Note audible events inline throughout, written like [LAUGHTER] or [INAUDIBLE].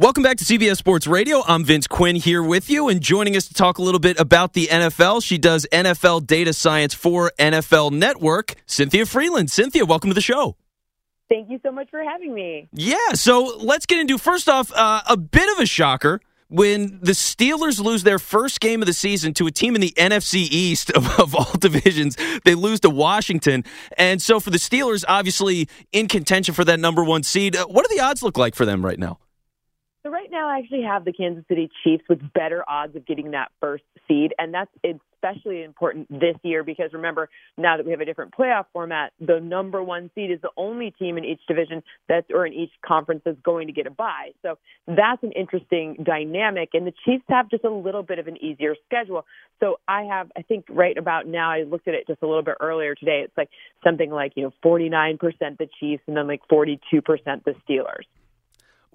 Welcome back to CBS Sports Radio. I'm Vince Quinn here with you, and joining us to talk a little bit about the NFL. She does NFL data science for NFL Network, Cynthia Frelund. Cynthia, welcome to the show. Thank you so much for having me. Yeah, so let's get into first off uh, a bit of a shocker when the Steelers lose their first game of the season to a team in the NFC East of, [LAUGHS] of, all divisions. They lose to Washington. And so for the Steelers, obviously in contention for that number one seed, uh, what do the odds look like for them right now? So right now, I actually have the Kansas City Chiefs with better odds of getting that first seed, and that's especially important this year because remember, now that we have a different playoff format, the number one seed is the only team in each division that's or in each conference that's going to get a bye. So that's an interesting dynamic, and the Chiefs have just a little bit of an easier schedule. So I have, I think, right about now, I looked at it just a little bit earlier today. It's like something like you know 49% the Chiefs and then like 42% the Steelers.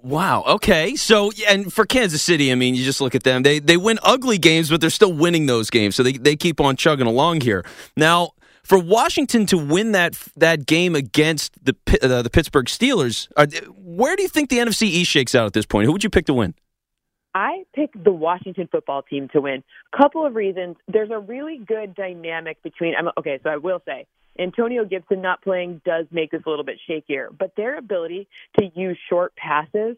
Wow. Okay. So, and for Kansas City, I mean, you just look at them. They they win ugly games, but they're still winning those games. So they they keep on chugging along here. Now, for Washington to win that that game against the uh, the Pittsburgh Steelers, are, where do you think the NFC East shakes out at this point? Who would you pick to win? I picked the Washington football team to win. Couple of reasons. There's a really good dynamic between. Okay. So I will say Antonio Gibson not playing does make this a little bit shakier, but their ability to use short passes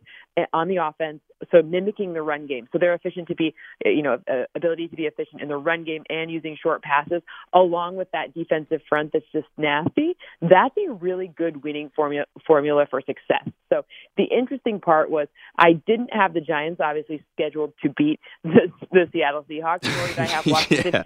on the offense, so mimicking the run game, so they're efficient to be, eh, you know, uh, ability to be efficient in the run game and using short passes, along with that defensive front that's just nasty. That's a really good winning formula formula for success. So the interesting part was I didn't have the Giants obviously scheduled to beat the, the Seattle Seahawks, nor did I have [LAUGHS] Washington yeah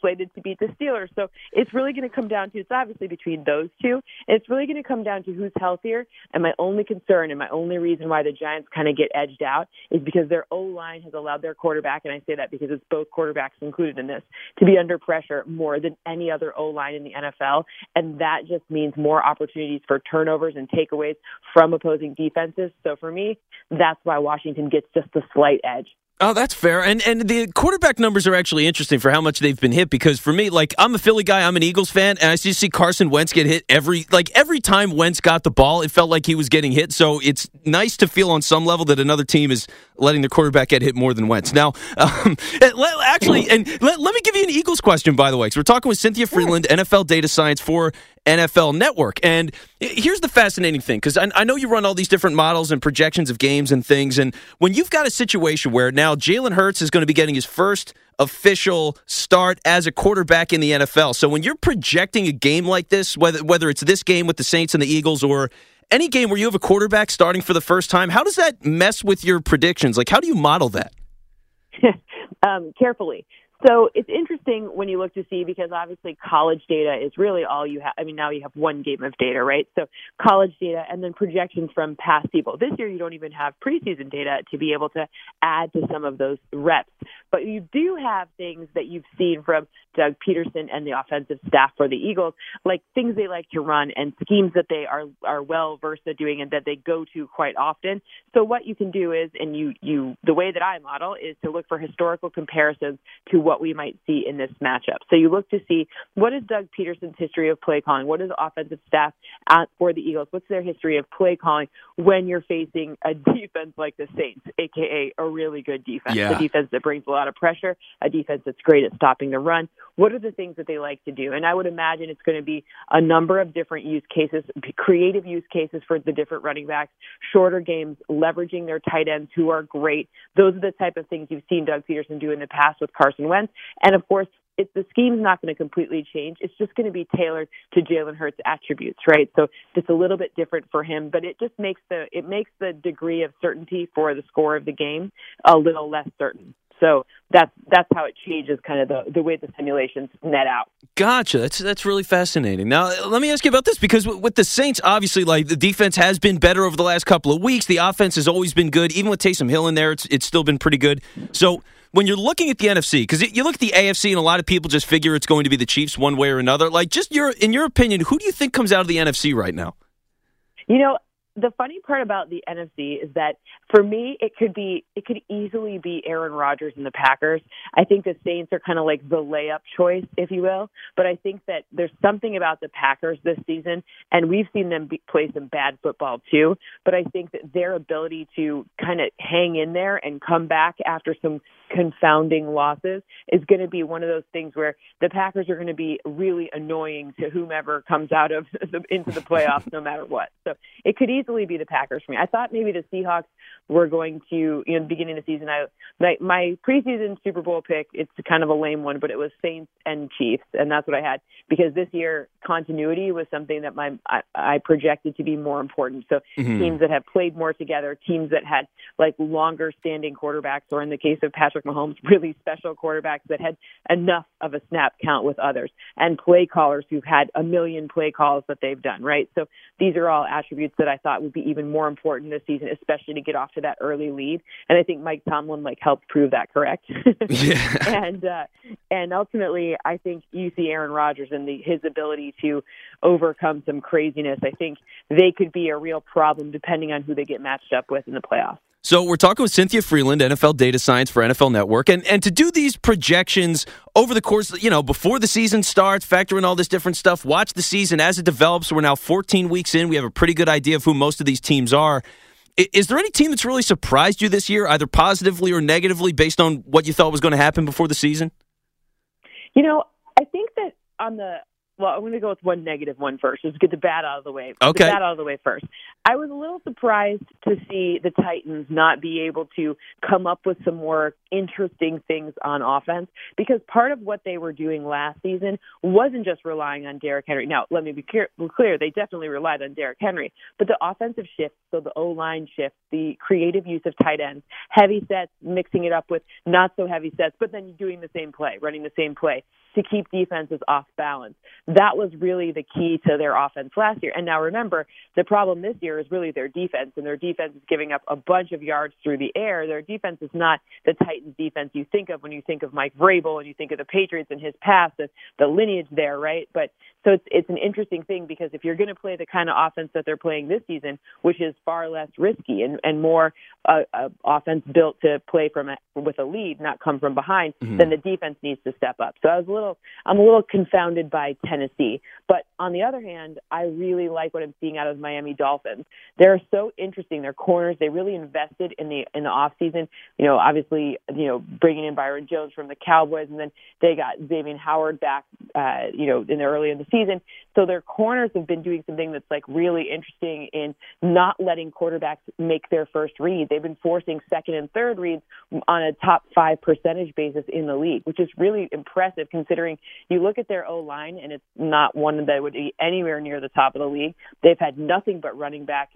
slated to beat the Steelers. So it's really going to come down to it's obviously between those two. And it's really going to come down to who's healthier. And my only concern and my only reason why the Giants kind of get edged out is because their O line has allowed their quarterback, and I say that because it's both quarterbacks included in this, to be under pressure more than any other O line in the NFL. And that just means more opportunities for turnovers and takeaways from opposing defenses. So for me, that's why Washington gets just a slight edge. Oh, that's fair. And and the quarterback numbers are actually interesting for how much they've been hit because for me, like I'm a Philly guy, I'm an Eagles fan, and I just see Carson Wentz get hit every like every time Wentz got the ball, it felt like he was getting hit. So it's nice to feel on some level that another team is letting their quarterback get hit more than Wentz. Now, [LAUGHS] um, actually, and let, let me give you an Eagles question, by the way, because we're talking with Cynthia Frelund, NFL data science for NFL Network. And here's the fascinating thing because I, I, know you run all these different models and projections of games and things. And when you've got a situation where now Jalen Hurts is going to be getting his first official start as a quarterback in the NFL. So when you're projecting a game like this, whether whether it's this game with the Saints and the Eagles or any game where you have a quarterback starting for the first time, how does that mess with your predictions? Like, how do you model that? [LAUGHS] um, carefully. So it's interesting when you look to see because obviously college data is really all you have. I mean, now you have one game of data, right? So college data and then projections from past people. This year you don't even have preseason data to be able to add to some of those reps. But you do have things that you've seen from Doug Pederson and the offensive staff for the Eagles, like things they like to run and schemes that they are are well versed at doing and that they go to quite often. So what you can do is, and you you the way that I model is to look for historical comparisons to what we might see in this matchup. So you look to see what is Doug Pederson's history of play calling, what is the offensive staff at, for the Eagles, what's their history of play calling when you're facing a [LAUGHS] defense like the Saints, aka a really good defense, yeah. a defense that brings a lot of pressure, a defense that's great at stopping the run. What are the things that they like to do? And I would imagine it's going to be a number of different use cases, creative use cases for the different running backs, shorter games, leveraging their tight ends who are great. Those are the type of things you've seen Doug Pederson do in the past with Carson Wentz. And of course, it, the scheme's not going to completely change. It's just going to be tailored to Jalen Hurts' attributes, right? So it's a little bit different for him, but it just makes the it makes the degree of certainty for the score of the game a little less certain. So that's that's how it changes kind of the, the way the simulations net out. Gotcha. That's that's really fascinating. Now let me ask you about this because with the Saints, obviously, like the defense has been better over the last couple of weeks. The offense has always been good, even with Taysom Hill in there. It's it's still been pretty good. So when you're looking at the NFC, because you look at the AFC and a lot of people just figure it's going to be the Chiefs one way or another. Like, just your in your opinion, who do you think comes out of the NFC right now? You know, the funny part about the NFC is that for me, it could be it could easily be Aaron Rodgers and the Packers. I think the Saints are kind of like the layup choice, if you will. But I think that there's something about the Packers this season, and we've seen them be, play some bad football too. But I think that their ability to kind of hang in there and come back after some confounding losses is going to be one of those things where the Packers are going to be really annoying to whomever comes out of [LAUGHS] the, into the playoffs, no matter what. So it could easily be the Packers for me. I thought maybe the Seahawks were going to, you know, the beginning of the season. I my, my preseason Super Bowl pick. It's kind of a lame one, but it was Saints and Chiefs, and that's what I had because this year continuity was something that my I, I projected to be more important. So mm-hmm. teams that have played more together, teams that had like longer standing quarterbacks, or in the case of Patrick Mahomes, [LAUGHS] really special quarterbacks that had enough of a snap count with others, and play callers who've had a million play calls that they've done. Right. So these are all attributes that I thought would be even more important this season, especially to get off to that early lead. And I think Mike Tomlin like helped prove that correct. [LAUGHS] yeah. [LAUGHS] and uh, and ultimately, I think you see Aaron Rodgers and the, his ability to overcome some craziness. I think they could be a real problem depending on who they get matched up with in the playoffs. So we're talking with Cynthia Frelund, NFL data science for NFL Network, and and to do these projections over the course, you know, before the season starts, factor in all this different stuff, watch the season as it develops. We're now 14 weeks in. We have a pretty good idea of who most of these teams are. Is there any team that's really surprised you this year, either positively or negatively, based on what you thought was going to happen before the season? You know, I think that on the well, I'm going to go with one negative one first. Let's get the bad out of the way. Okay. The bad out of the way first. I was a little surprised to see the Titans not be able to come up with some more interesting things on offense because part of what they were doing last season wasn't just relying on Derrick Henry. Now, let me be clear, clear they definitely relied on Derrick Henry, but the offensive shift, so the O line shift, the creative use of tight ends, heavy sets, mixing it up with not so heavy sets, but then doing the same play, running the same play to keep defenses off balance. That was really the key to their offense last year. And now remember, the problem this year is really their defense, and their defense is giving up a bunch of yards through the air. Their defense is not the Titans defense you think of when you think of Mike Vrabel and you think of the Patriots and his past, the, the lineage there, right? But so it's it's an interesting thing because if you're going to play the kind of offense that they're playing this season, which is far less risky and and more uh, uh, offense built to play from a, with a lead, not come from behind, mm-hmm. then the defense needs to step up. So I was a little I'm a little confounded by Tennessee, but on the other hand, I really like what I'm seeing out of Miami Dolphins. They're so interesting. Their corners, they really invested in the in the off season. You know, obviously, you know, bringing in Byron Jones from the Cowboys, and then they got Xavier Howard back, uh, you know, in the early in the season. So their corners have been doing something that's like really interesting in not letting quarterbacks make their first read. They've been forcing second and third reads on a top five percentage basis in the league, which is really impressive considering you look at their O line and it's not one that would be anywhere near the top of the league. They've had nothing but running back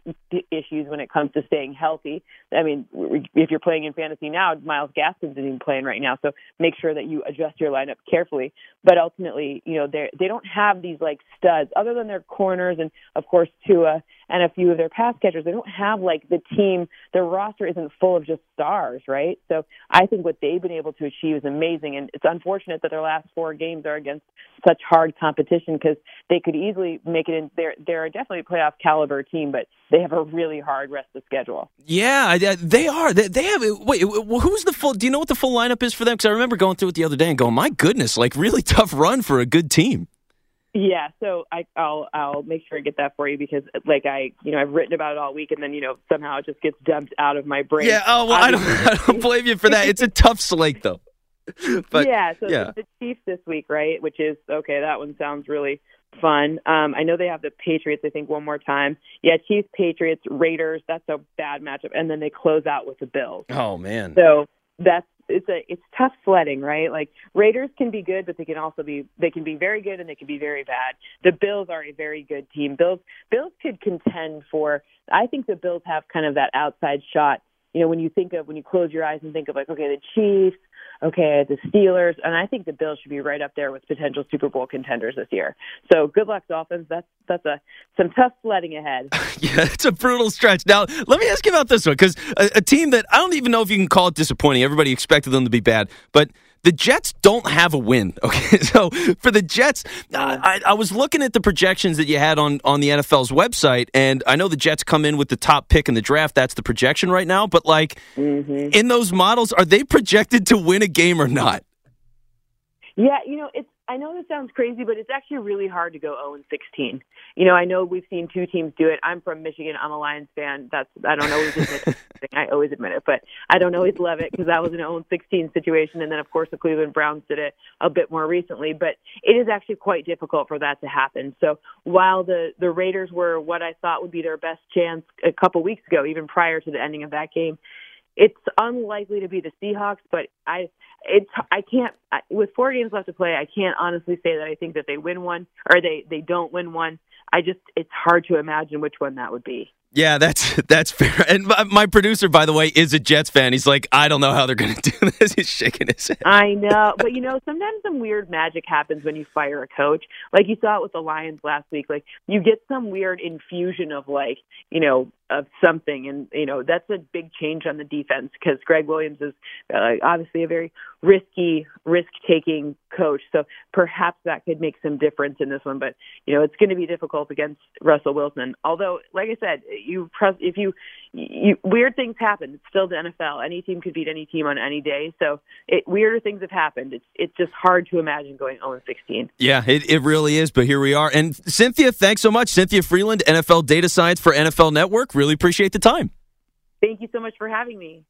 issues when it comes to staying healthy. I mean, if you're playing in fantasy now, Myles Gaskins isn't even playing right now, so make sure that you adjust your lineup carefully. But ultimately, you know, they they don't have these like studs other than their corners and of course Tua and a few of their pass catchers. They don't have like the team. Their roster isn't full of just stars, right? So I think what they've been able to achieve is amazing, and it's unfortunate that their last four games are against such hard competition because they could easily make it in. They're they're definitely a playoff caliber team, but they have a really hard rest of schedule. Yeah, they are. They, they have. Wait, who's the full? Do you know what the full lineup is for them? Because I remember going through it the other day and going, "My goodness, like really tough run for a good team." Yeah, so I, I'll I'll make sure I get that for you because like I you know I've written about it all week and then you know somehow it just gets dumped out of my brain. Yeah, oh well, I don't I don't blame you for that. It's a [LAUGHS] tough slate though. [LAUGHS] But yeah, so yeah. the Chiefs this week, right? Which is okay. That one sounds really fun. Um, I know they have the Patriots. I think one more time. Yeah, Chiefs, Patriots, Raiders. That's a bad matchup, and then they close out with the Bills. Oh man. So that's it's a it's tough sledding, right? Like Raiders can be good, but they can also be they can be very good and they can be very bad. The Bills are a very good team. Bills Bills could contend for. I think the Bills have kind of that outside shot. You know, when you think of when you close your eyes and think of like, okay, the Chiefs, okay, the Steelers, and I think the Bills should be right up there with potential Super Bowl contenders this year. So good luck, Dolphins. That's that's a some tough sledding ahead. [LAUGHS] yeah, it's a brutal stretch. Now, let me ask you about this one because a, a team that I don't even know if you can call it disappointing. Everybody expected them to be bad, but the Jets don't have a win. [LAUGHS] Okay, so for the Jets, I, I, was looking at the projections that you had on on the NFL's website, and I know the Jets come in with the top pick in the draft. That's the projection right now. But like mm-hmm. in those models, are they projected to win a game or not? Yeah, you know, it's I know this sounds crazy, but it's actually really hard to go 0 and 16. You know, I know we've seen two teams do it. I'm from Michigan. I'm a Lions fan. That's I don't always admit [LAUGHS] it. I always admit it, but I don't always love it because that was an 0 16 situation, and then of course the Cleveland Browns did it a bit more recently. But it is actually quite difficult for that to happen. So while the the Raiders were what I thought would be their best chance a couple weeks ago, even prior to the ending of that game, it's unlikely to be the Seahawks, but I it's I can't I, with four games left to play. I can't honestly say that I think that they win one or they they don't win one. I just it's hard to imagine which one that would be. Yeah, that's [LAUGHS] that's fair. And my, producer, by the way, is a Jets fan. He's like, I don't know how they're going [LAUGHS] to do this. He's shaking his head. I know, but you know, sometimes some weird magic happens when you fire a coach. Like you saw it with the Lions last week. Like you get some weird infusion of like, you know, of something, and you know that's a big change on the defense because Gregg Williams is uh, obviously a very risky, risk-taking coach. So perhaps that could make some difference in this one. But you know, it's going to be difficult against Russell Wilson. Although, like I said, you press if you, you weird things happen. It's still the NFL. Any team could beat any team on any day. So it, weirder things have happened. It's it's just hard to imagine going 0 16. Yeah, it, it really is. But here we are. And Cynthia, thanks so much, Cynthia Frelund, NFL data science for NFL Network. Really appreciate the time. Thank you so much for having me.